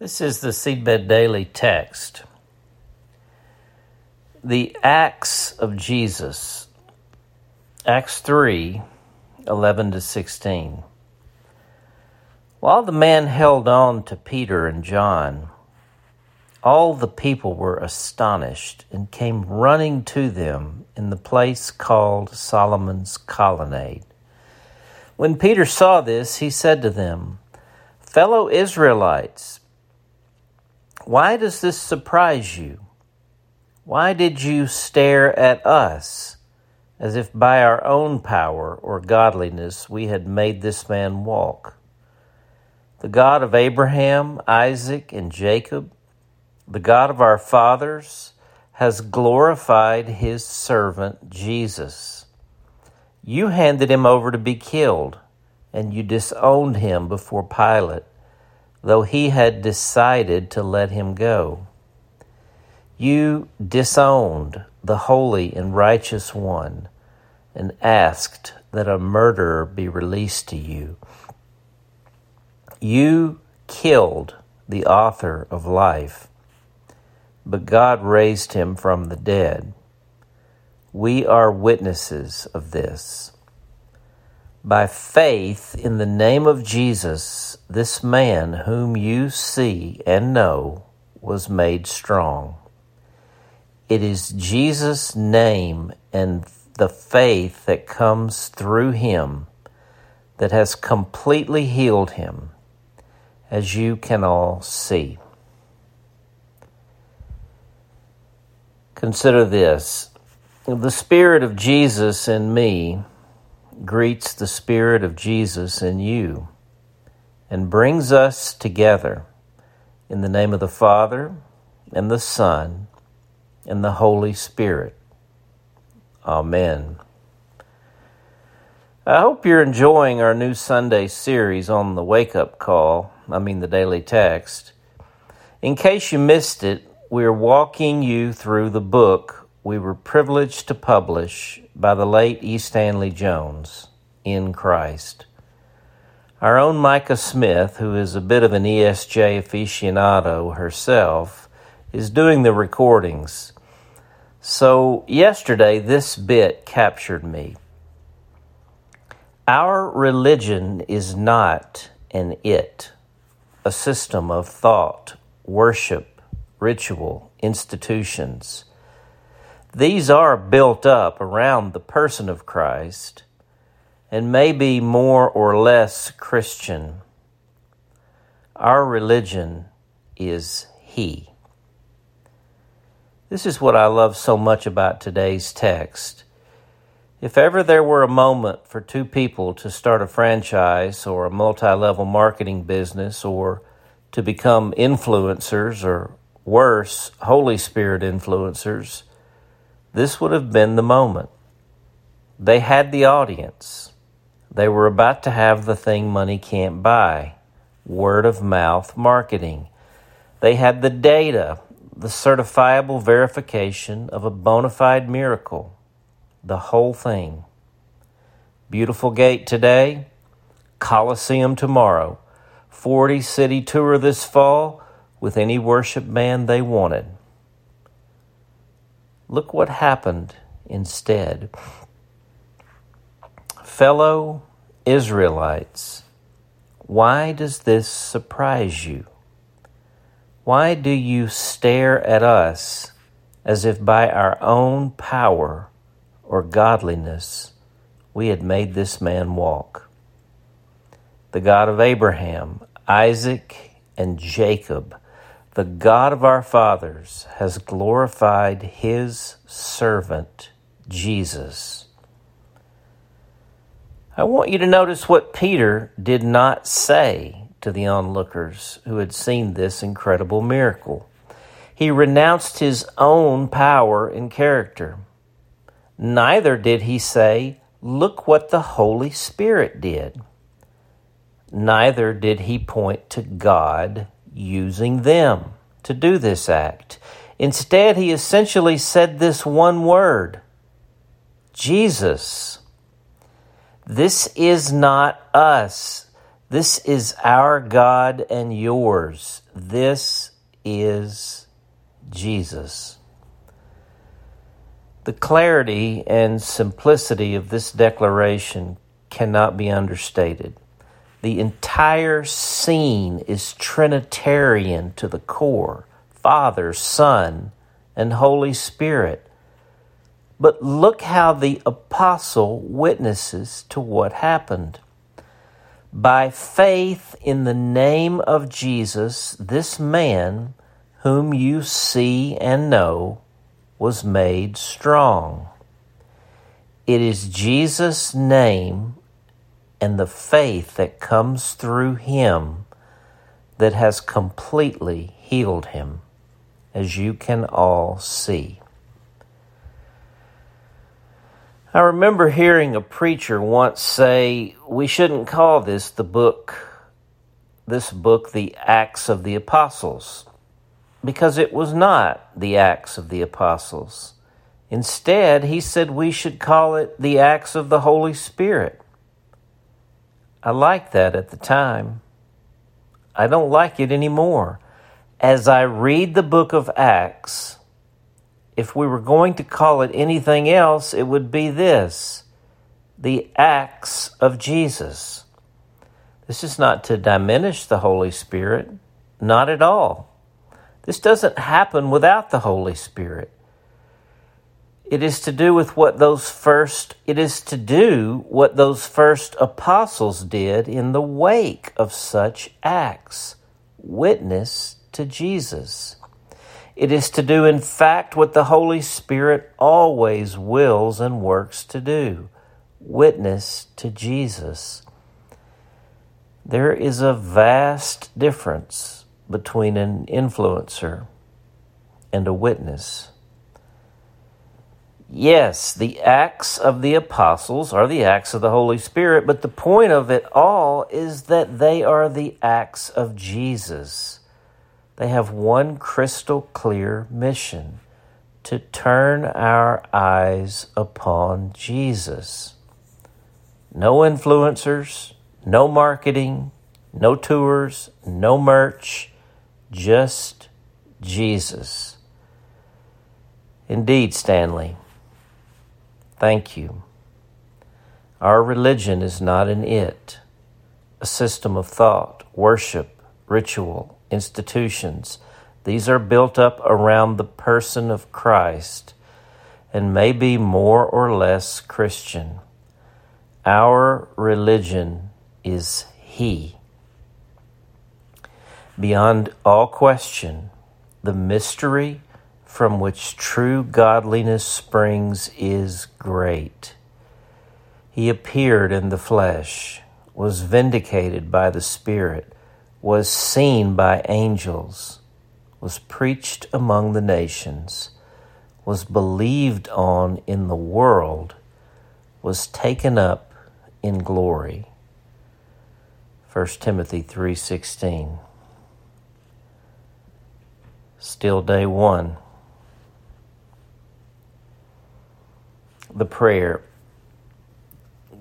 This is the Seedbed Daily text. The Acts of Jesus, Acts 3 11 to 16. While the man held on to Peter and John, all the people were astonished and came running to them in the place called Solomon's Colonnade. When Peter saw this, he said to them, Fellow Israelites, why does this surprise you? Why did you stare at us as if by our own power or godliness we had made this man walk? The God of Abraham, Isaac, and Jacob, the God of our fathers, has glorified his servant Jesus. You handed him over to be killed, and you disowned him before Pilate though he had decided to let him go. You disowned the holy and righteous one and asked that a murderer be released to you. You killed the author of life, but God raised him from the dead. We are witnesses of this. By faith in the name of Jesus, this man whom you see and know was made strong. It is Jesus' name and the faith that comes through him that has completely healed him, as you can all see. Consider this the Spirit of Jesus in me greets the Spirit of Jesus in you and brings us together in the name of the Father and the Son and the Holy Spirit. Amen. I hope you're enjoying our new Sunday series on the wake up call, I mean the daily text. In case you missed it, we're walking you through the book we were privileged to publish by the late E. Stanley Jones, In Christ. Our own Micah Smith, who is a bit of an ESJ aficionado herself, is doing the recordings. So, yesterday, this bit captured me. Our religion is not an it, a system of thought, worship, ritual, institutions. These are built up around the person of Christ and may be more or less Christian. Our religion is He. This is what I love so much about today's text. If ever there were a moment for two people to start a franchise or a multi level marketing business or to become influencers or worse, Holy Spirit influencers, this would have been the moment. They had the audience. They were about to have the thing money can't buy word of mouth marketing. They had the data, the certifiable verification of a bona fide miracle, the whole thing. Beautiful gate today, Coliseum tomorrow, 40 city tour this fall with any worship band they wanted. Look what happened instead. Fellow Israelites, why does this surprise you? Why do you stare at us as if by our own power or godliness we had made this man walk? The God of Abraham, Isaac, and Jacob the God of our fathers has glorified his servant, Jesus. I want you to notice what Peter did not say to the onlookers who had seen this incredible miracle. He renounced his own power and character. Neither did he say, Look what the Holy Spirit did. Neither did he point to God using them to do this act. Instead, he essentially said this one word Jesus. This is not us. This is our God and yours. This is Jesus. The clarity and simplicity of this declaration cannot be understated. The entire scene is Trinitarian to the core Father, Son, and Holy Spirit. But look how the apostle witnesses to what happened. By faith in the name of Jesus, this man, whom you see and know, was made strong. It is Jesus' name and the faith that comes through him that has completely healed him, as you can all see. I remember hearing a preacher once say, We shouldn't call this the book, this book, the Acts of the Apostles, because it was not the Acts of the Apostles. Instead, he said we should call it the Acts of the Holy Spirit. I liked that at the time. I don't like it anymore. As I read the book of Acts, if we were going to call it anything else, it would be this the Acts of Jesus. This is not to diminish the Holy Spirit, not at all. This doesn't happen without the Holy Spirit. It is to do with what those first, it is to do what those first apostles did in the wake of such acts witness to Jesus. It is to do, in fact, what the Holy Spirit always wills and works to do witness to Jesus. There is a vast difference between an influencer and a witness. Yes, the acts of the apostles are the acts of the Holy Spirit, but the point of it all is that they are the acts of Jesus. They have one crystal clear mission to turn our eyes upon Jesus. No influencers, no marketing, no tours, no merch, just Jesus. Indeed, Stanley. Thank you. Our religion is not an it, a system of thought, worship, ritual, institutions. These are built up around the person of Christ and may be more or less Christian. Our religion is He. Beyond all question, the mystery from which true godliness springs is great. He appeared in the flesh, was vindicated by the Spirit, was seen by angels, was preached among the nations, was believed on in the world, was taken up in glory. 1 Timothy 3:16 Still day 1 the prayer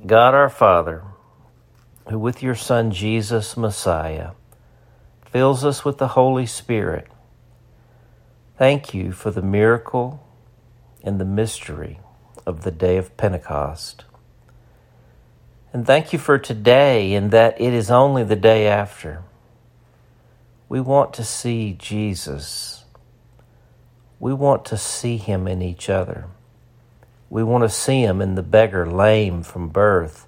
God our Father, who with your Son Jesus Messiah fills us with the Holy Spirit, thank you for the miracle and the mystery of the day of Pentecost. And thank you for today in that it is only the day after. We want to see Jesus. We want to see him in each other. We want to see him in the beggar lame from birth.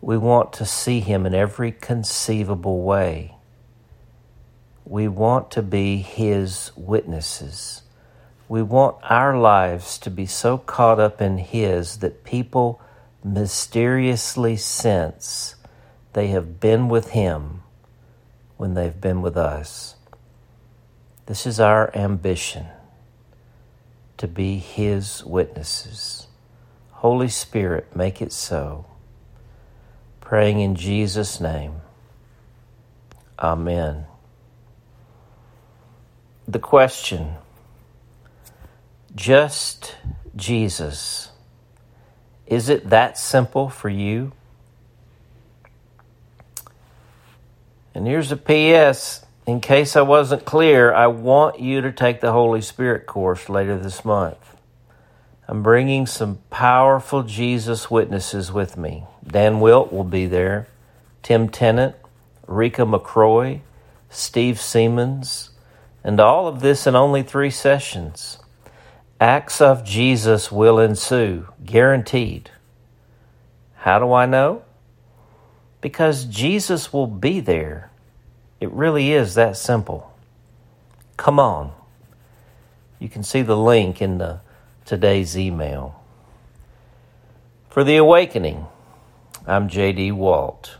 We want to see him in every conceivable way. We want to be his witnesses. We want our lives to be so caught up in his that people mysteriously sense they have been with him when they've been with us. This is our ambition to be His witnesses. Holy Spirit, make it so. Praying in Jesus' name. Amen. The question just Jesus. Is it that simple for you? And here's a PS. In case I wasn't clear, I want you to take the Holy Spirit course later this month. I'm bringing some powerful Jesus witnesses with me. Dan Wilt will be there, Tim Tennent, Rika McCroy, Steve Seamands, and all of this in only three sessions. Acts of Jesus will ensue, guaranteed. How do I know? Because Jesus will be there. It really is that simple. Come on. You can see the link in the today's email. For the awakening, I'm J.D. Walt.